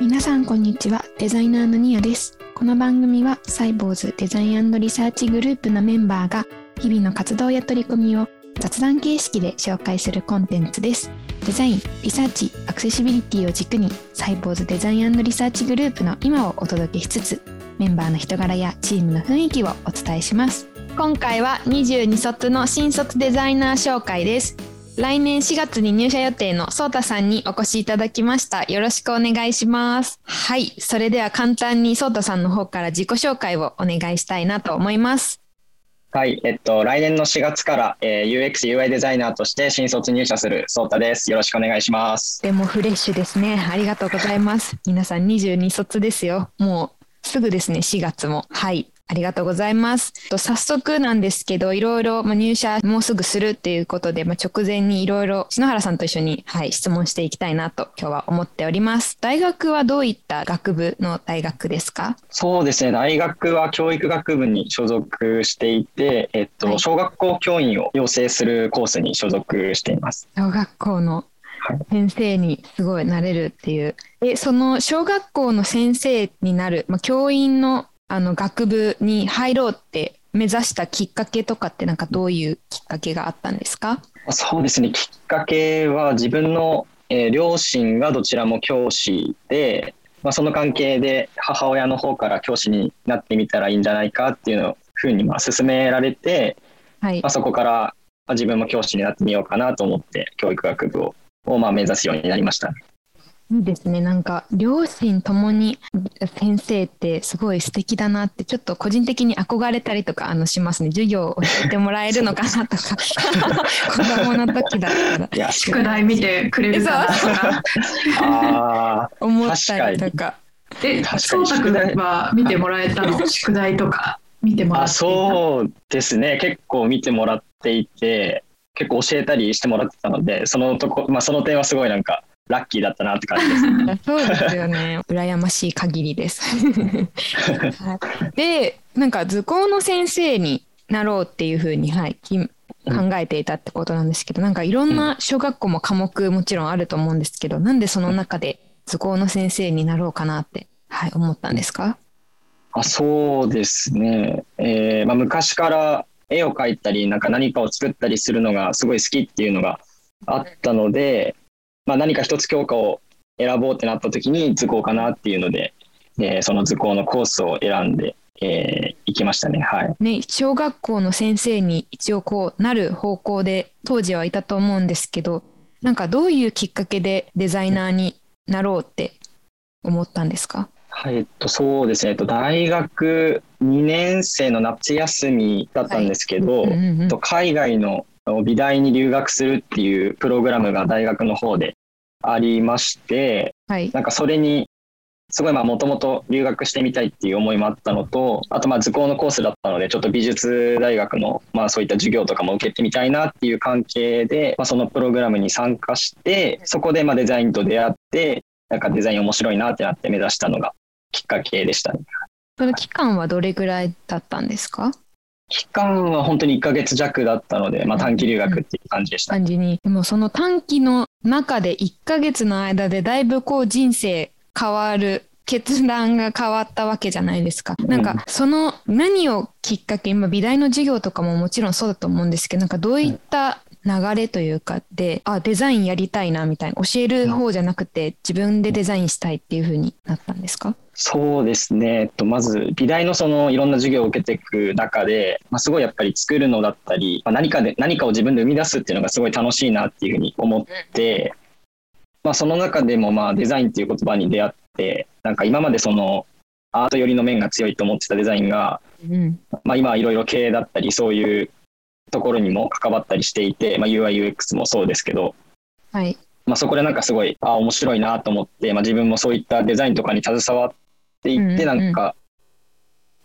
皆さんこんにちは。デザイナーのニアです。この番組はサイボウズデザインリサーチグループのメンバーが日々の活動や取り組みを雑談形式で紹介するコンテンツです。デザインリサーチアクセシビリティを軸にサイボウズデザインリサーチグループの今をお届けしつつメンバーの人柄やチームの雰囲気をお伝えします。今回は22卒の新卒デザイナー紹介です。来年4月に入社予定のソータさんにお越しいただきました。よろしくお願いします。はい。それでは簡単にソータさんの方から自己紹介をお願いしたいなと思います。はい。えっと、来年の4月から、えー、UX、UI デザイナーとして新卒入社するソータです。よろしくお願いします。でもフレッシュですね。ありがとうございます。皆さん22卒ですよ。もうすぐですね、4月も。はい。ありがとうございます。早速なんですけど、いろいろ入社もうすぐするっていうことで、まあ、直前にいろいろ篠原さんと一緒に、はい、質問していきたいなと今日は思っております。大学はどういった学部の大学ですか？そうですね、大学は教育学部に所属していて、えっと、はい、小学校教員を養成するコースに所属しています。小学校の先生にすごいなれるっていう。え、その小学校の先生になる、まあ、教員のあの学部に入ろうって目指したきっかけとかってなんかどういうきっかけがあったんですか？そうですね。きっかけは自分の、えー、両親がどちらも教師で、まあ、その関係で母親の方から教師になってみたらいいんじゃないかっていうのふうにまあ勧められて、はい。まあ、そこからまあ自分も教師になってみようかなと思って教育学部ををまあ目指すようになりました。いいですね。なんか、両親ともに先生ってすごい素敵だなって、ちょっと個人的に憧れたりとかあのしますね。授業を教えてもらえるのかなとか、子供の時だったら。宿題見てくれるかなとか、思ったりとか。で、そうたくは見てもらえたの？宿題とか見てもらってそうですね。結構見てもらっていて、結構教えたりしてもらってたので、そのとこ、まあその点はすごいなんか、ラッキーだったなって感じです。そうですよね。羨ましい限りです。で、なんか図工の先生になろうっていうふうに、はい、考えていたってことなんですけど、なんかいろんな小学校も科目もちろんあると思うんですけど、なんでその中で図工の先生になろうかなって、はい、思ったんですか？あそうですね。えーまあ、昔から絵を描いたり、なんか何かを作ったりするのがすごい好きっていうのがあったので、まあ、何か一つ教科を選ぼうってなった時に図工かなっていうので、えー、その図工のコースを選んで、えー、行きましたね。はい。ね、小学校の先生に一応こうなる方向で当時はいたと思うんですけど、なんかどういうきっかけでデザイナーになろうって思ったんですか？はい、えっと、そうですね、えっと、大学2年生の夏休みだったんですけど、はいうんうん、海外の美大に留学するっていうプログラムが大学の方でありまして、はい、なんかそれにすごいもともと留学してみたいっていう思いもあったのとあとまあ図工のコースだったのでちょっと美術大学のまあそういった授業とかも受けてみたいなっていう関係で、まあ、そのプログラムに参加してそこでまあデザインと出会ってなんかデザイン面白いなってなって目指したのがきっかけでしたね。その期間はどれぐらいだったんですか？期間は本当に1か月弱だったので、まあ、短期留学っていう感じでした。感じに。でもその短期の中で1か月の間でだいぶこう人生変わる決断が変わったわけじゃないですか。なんかその何をきっかけ、今美大の授業とかももちろんそうだと思うんですけど、なんかどういった流れというかで、あ、デザインやりたいなみたいな、教える方じゃなくて自分でデザインしたいっていう風になったんですか？そうですね、えっと、まず美大のそのいろんな授業を受けていく中で、まあ、すごいやっぱり作るのだったり、まあ、何かで何かを自分で生み出すっていうのがすごい楽しいなっていうふうに思って、まあ、その中でもまあデザインっていう言葉に出会ってなんか今までそのアート寄りの面が強いと思ってたデザインが、うん、まあ、今はいろいろ経営だったりそういうところにも関わったりしていて、まあ、UIUX もそうですけど、はい。まあ、そこでなんかすごいあ面白いなと思って、まあ、自分もそういったデザインとかに携わっていって、なんか、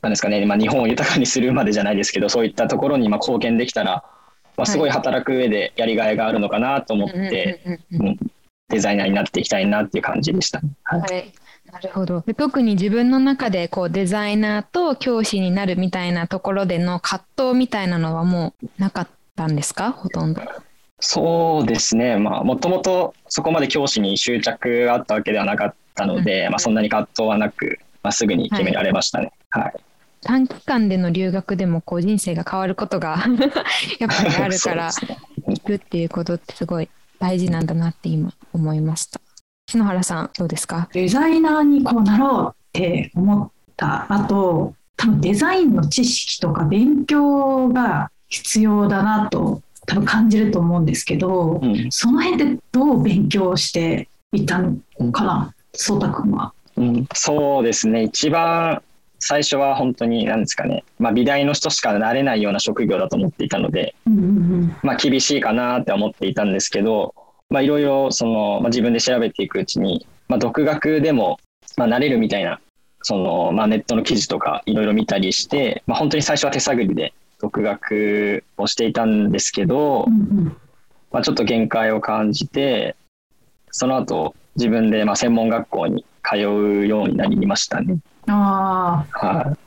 なんですかね、まあ、日本を豊かにするまでじゃないですけど、そういったところにまあ貢献できたら、まあ、すごい働く上でやりがいがあるのかなと思って、デザイナーになっていきたいなっていう感じでした。はい、はいなるほど。で特に自分の中でこうデザイナーと教師になるみたいなところでの葛藤みたいなのはもうなかったんですか？ほとんど。そうですね、まあ、もともとそこまで教師に執着があったわけではなかっったので、まあ、そんなに葛藤はなく、まあ、すぐに決められましたね。はい。短期間での留学でもこう人生が変わることが やっぱりあるから、行くっていうことってすごい大事なんだなって今思いました。篠原さんどうですか？デザイナーにこうなろうって思った後多分デザインの知識とか勉強が必要だなと多分感じると思うんですけど、うん。その辺ってどう勉強していったのかな？颯太君は。うん、そうですね。一番最初は本当に何ですかね、まあ、美大の人しかなれないような職業だと思っていたので、うんうん。まあ、厳しいかなって思っていたんですけどまあいろいろその、まあ、自分で調べていくうちに、まあ、独学でも、まあ、なれるみたいなその、まあ、ネットの記事とかいろいろ見たりして、まあ、本当に最初は手探りで独学をしていたんですけど、うんうん。まあ、ちょっと限界を感じてその後自分でまあ専門学校に通うようになりましたね。ああは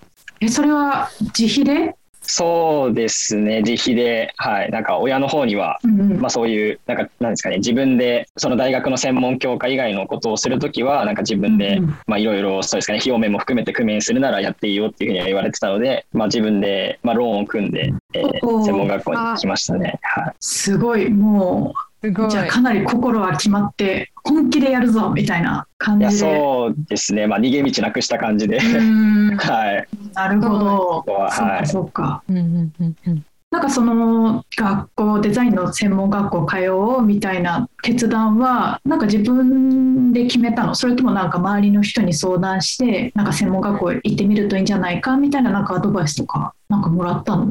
い。えそれは自費で、そうですね、自費で、はい、なんか親の方には、うんうん。まあ、そういう、なんか、なんですかね、自分で、その大学の専門教科以外のことをするときは、なんか自分で、うんうん。まあ、いろいろ、そうですかね、費用面も含めて工面するならやっていいよっていうふうには言われてたので、まあ、自分で、まあ、ローンを組んで、えー専門学校に来ましたね。はい。すごい。もすごうじゃあかなり心は決まって本気でやるぞみたいな感いや、じで。そうですね、まあ、逃げ道なくした感じで、うーん はい。なるほど。はそうかはいそうか。うんうんうんうんなんかその学校デザインの専門学校通おうみたいな決断はなんか自分で決めたの？それともなんか周りの人に相談してなんか専門学校行ってみるといいんじゃないか？みたいななんかアドバイスとかなんかもらったの？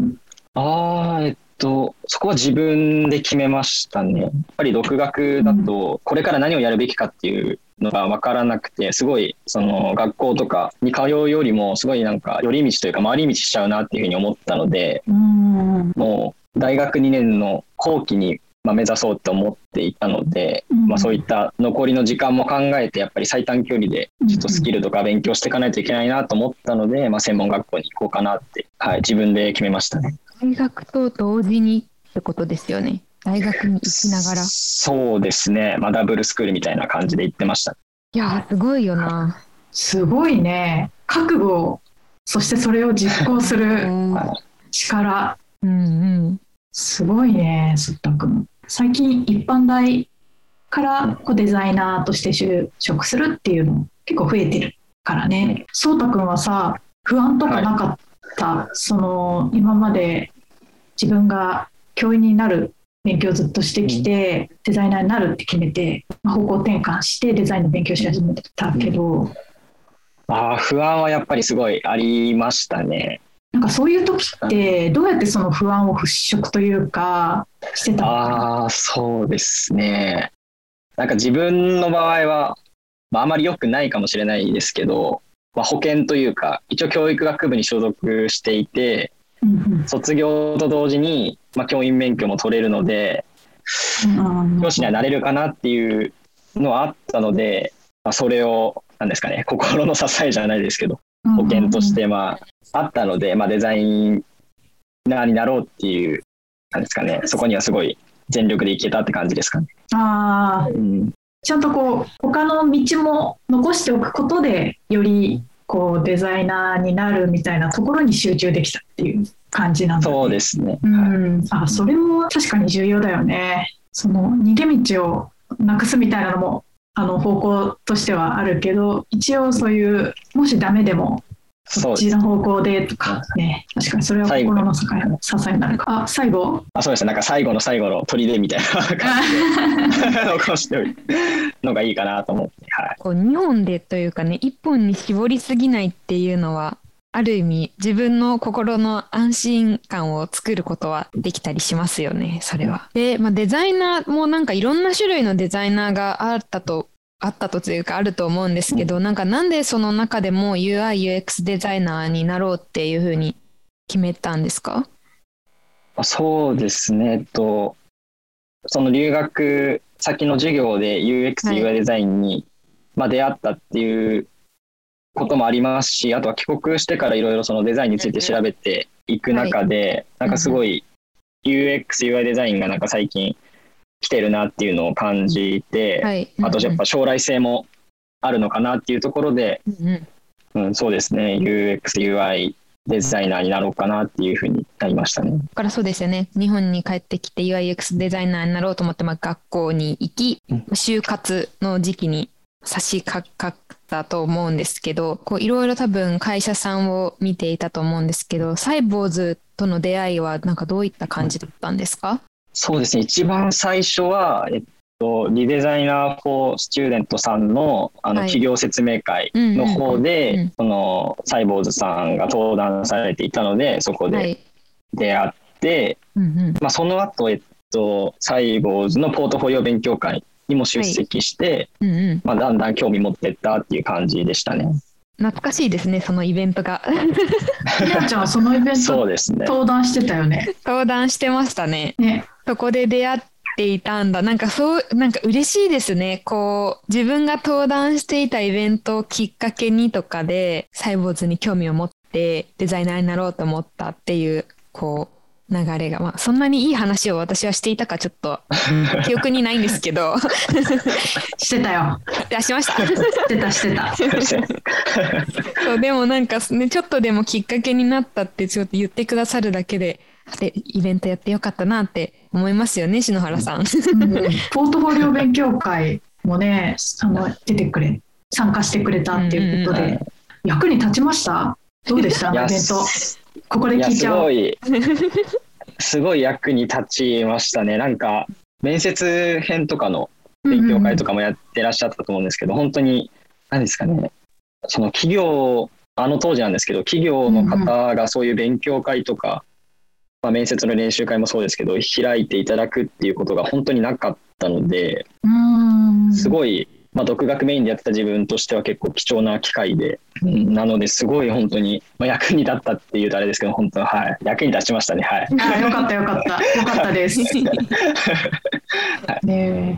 ああ、えっと、そこは自分で決めましたね。やっぱり独学だと、これから何をやるべきかっていうのが分からなくて、すごい、その学校とかに通うよりも、すごいなんか、寄り道というか、回り道しちゃうなっていうふうに思ったので、もう、大学2年の後期に、まあ、目指そうって思っていたので、うん。まあ、そういった残りの時間も考えて、やっぱり最短距離で、ちょっとスキルとか勉強していかないといけないなと思ったので、まあ、専門学校に行こうかなって、はい、自分で決めましたね。大学と同時にってことですよね。大学に行きながら。いそうですね、まあ、ダブルスクールみたいな感じで行ってました。やーすごいよな。すごいね。覚悟。そしてそれを実行すうるん力。うんうん。すごいねすったくん最近一般大からこうデザイナーとして就職するっていうの結構増えてるからね。そうたくんはさ不安とかなかった、その今まで自分が教員になる勉強をずっとしてきて、デザイナーになるって決めてまあ方向転換してデザインの勉強し始めたけど、ああ、不安はやっぱりすごいありましたね。かそういう時ってどうやってその不安を払拭というかしてたああ、そうですね。なんか自分の場合は、まあ、あまり良くないかもしれないですけど、まあ、保険というか、一応教育学部に所属していて、うんうん。卒業と同時に、まあ、教員免許も取れるので、うん教師にはなれるかなっていうのはあったので、まあ、それを、なんですかね、心の支えじゃないですけど、保険として、まあ、あったので、まあ、デザイナーになろうっていう、なんですかね、そこにはすごい全力でいけたって感じですかね。ああうん、ちゃんとこう他の道も残しておくことでよりこうデザイナーになるみたいなところに集中できたっていう感じなんだ、ね、そうですね。うはい。ん、あそれも確かに重要だよね。その逃げ道をなくすみたいなのもあの方向としてはあるけど一応そういうもしダメでもこそっちの方向でとかね確かにそれは心の支え支えになるかあ最後？あそうです。ね。なんか最後の最後の砦みたいな感じで。残しておくのがいいかなと思って。はい。こう2本でというかね1本に絞りすぎないっていうのはある意味自分の心の安心感を作ることはできたりしますよねそれは。で、まあ、デザイナーもなんかいろんな種類のデザイナーがあったとあったとというかあると思うんですけどなんかなんでその中でも UIUX デザイナーになろうっていうふうに決めたんですか？あそうですね。えっと、その留学先の授業で UX、はい UI デザインに、まあ、出会ったっていうこともありますし、あとは帰国してからいろいろそのデザインについて調べていく中で、なんかすごい UX、UI デザインがなんか最近来てるなっていうのを感じて、はい。あとやっぱ将来性もあるのかなっていうところで、うんそうですね。UX、UI デザイナーになろうかなっていうふうになりましたね。だからそうですよね。日本に帰ってきて UIX デザイナーになろうと思って、まあ、学校に行きうん。就活の時期に差し掛かったと思うんですけどこういろいろ多分会社さんを見ていたと思うんですけどサイボウズとの出会いはなんかどういった感じだったんですか？そうですね。一番最初は、えっと、 ReDesigner for Student さんのあのはい。企業説明会の方でそのサイボウズさんが登壇されていたのでそこではい、出会って、うんうん、まあ、その後、えっとサイボーズのポートフォリオ勉強会にも出席して、うんうんまあ、だんだん興味持ってったっていう感じでしたね。懐かしいですねそのイベントがみやちゃんはそのイベントそうですね。登壇してたよね。登壇してましたねね。そこで出会っていたんだなんかそうなんか嬉しいですねこう自分が登壇していたイベントをきっかけにとかでサイボーズに興味を持ってデザイナーになろうと思ったっていうこう流れが、まあ、そんなにいい話を私はしていたかちょっと 記憶にないんですけど してたよ。出しましたしてたしてた。そうでもなんか、ね、ちょっとでもきっかけになったってちょっと言ってくださるだけででイベントやってよかったなって思いますよね篠原さん。うんポートフォリオ勉強会もね、あの出てくれ、参加してくれたっていうことうんうんで、役に立ちました？どうでした？イベント。ここで聞いちゃおう。すごい。すごい役に立ちましたね。なんか面接編とかの勉強会とかもやってらっしゃったと思うんですけど、本当に何ですかね。その企業あの当時なんですけど企業の方がそういう勉強会とか、まあ、面接の練習会もそうですけど開いていただくっていうことが本当になかったのでうん。すごい、まあ、独学メインでやってた自分としては結構貴重な機会で、うんなのですごい本当に、まあ、役に立ったっていうとあれですけど本当はい。役に立ちましたねはい。あよかったよかった。よかったです。ねえ。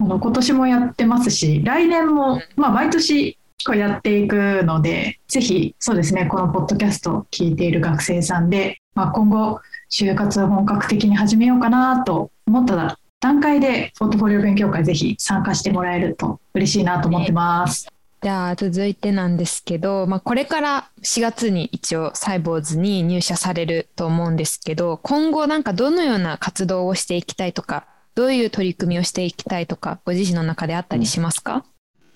あの今年もやってますし来年も、まあ、毎年こうやっていくのでぜひそうですねこのポッドキャストを聞いている学生さんで、まあ、今後就活を本格的に始めようかなと思った段階でポートフォリオ勉強会ぜひ参加してもらえると嬉しいなと思ってます。じゃあ続いてなんですけど、まあ、これから4月に一応サイボーズに入社されると思うんですけど今後なんかどのような活動をしていきたいとかどういう取り組みをしていきたいとかご自身の中であったりしますか、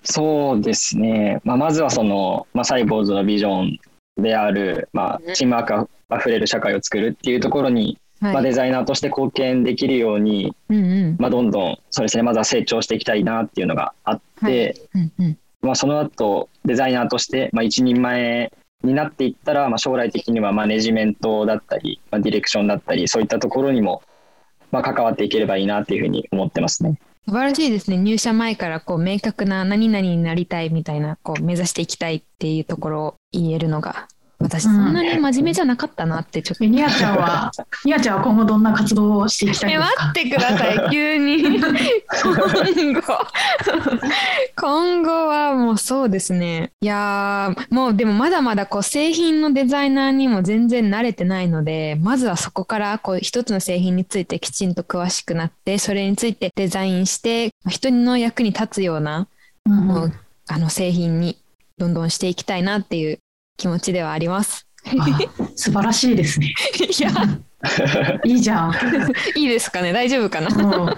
そうですね、まあ、まずはその、まあ、サイボーズのビジョンである、まあ、チームワークああふれる社会を作るっていうところに、はいまあ、デザイナーとして貢献できるように、うんうん。まあ、どんどんそうですねまずは成長していきたいなっていうのがあって、はい。うんうん。まあ、その後デザイナーとして、まあ、一人前になっていったら、まあ、将来的にはマネジメントだったり、まあ、ディレクションだったりそういったところにも、まあ、関わっていければいいなっていうふうに思ってますね。素晴らしいですね。入社前からこう明確な何々になりたいみたいなこう目指していきたいっていうところを言えるのが私そんなに真面目じゃなかったなってちょっと、えニアちゃんはニアちゃんは今後どんな活動をしていきたいえですか？待ってください急に。今後。今後はもうそうですね。いやーもうでもまだまだこう製品のデザイナーにも全然慣れてないのでまずはそこからこう一つの製品についてきちんと詳しくなってそれについてデザインして人の役に立つようなうん。もうあの製品にどんどんしていきたいなっていう気持ちではあります。あ素晴らしいですね。いや いいじゃん。いいですかね大丈夫かなうん、い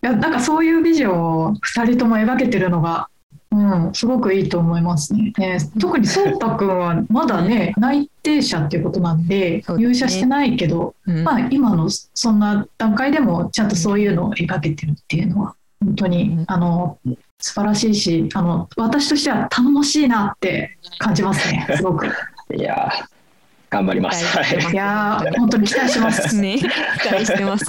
やなんかそういうビジョンを2人とも描けてるのが、うん、すごくいいと思いますね。ね特にそうたくんはまだね内定者っていうことなんで入社してないけど、うんまあ、今のそんな段階でもちゃんとそういうのを描けてるっていうのは本当に、うんあの素晴らしいしあの私としては頼もしいなって感じますね すごく。いやー頑張ります。はいやー本当に期待します。ね期待してます。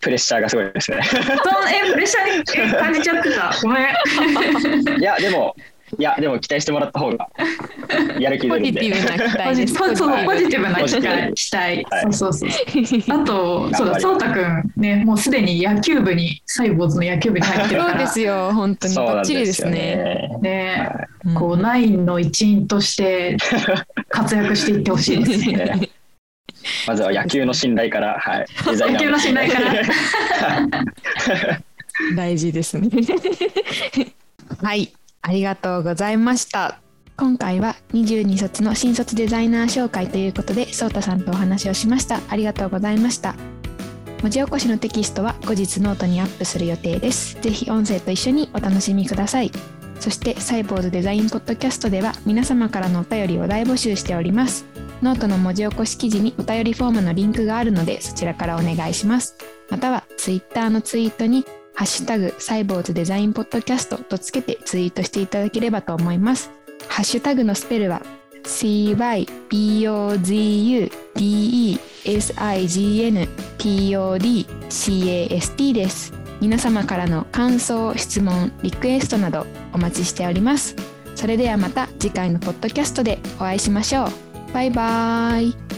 プレッシャーがすごいですね。そのえプレッシャーに感じちゃってた。ごめん。いや、でも、いや、でも期待してもらった方が やる気ポ出るんで。ジティブな期待です。そうそうポジティブな期待したい。はいそうそうそう。あと、そうだ、そうたくんね、もうすでに野球部に、サイボーズの野球部に入ってるそうでから、すよ本当にそうなんバッチリですすね。ね。こうナインの一員として活躍していってほしいですね。ね まずは野球の信頼から、はい。デザイナー野球の信頼からはい 大事ですね。はい、ありがとうございました。今回は22卒の新卒デザイナー紹介ということで、ソータさんとお話をしました。ありがとうございました。文字起こしのテキストは後日ノートにアップする予定です。ぜひ音声と一緒にお楽しみください。そしてサイボウズデザインポッドキャストでは皆様からのお便りを大募集しております。ノートの文字起こし記事にお便りフォームのリンクがあるのでそちらからお願いします。またはツイッターのツイートにハッシュタグサイボウズデザインポッドキャストとつけてツイートしていただければと思います。ハッシュタグのスペルは CYBOZUDESIGNPODCAST です。皆様からの感想、質問、リクエストなどお待ちしております。それではまた次回のポッドキャストでお会いしましょう。バイバーイ。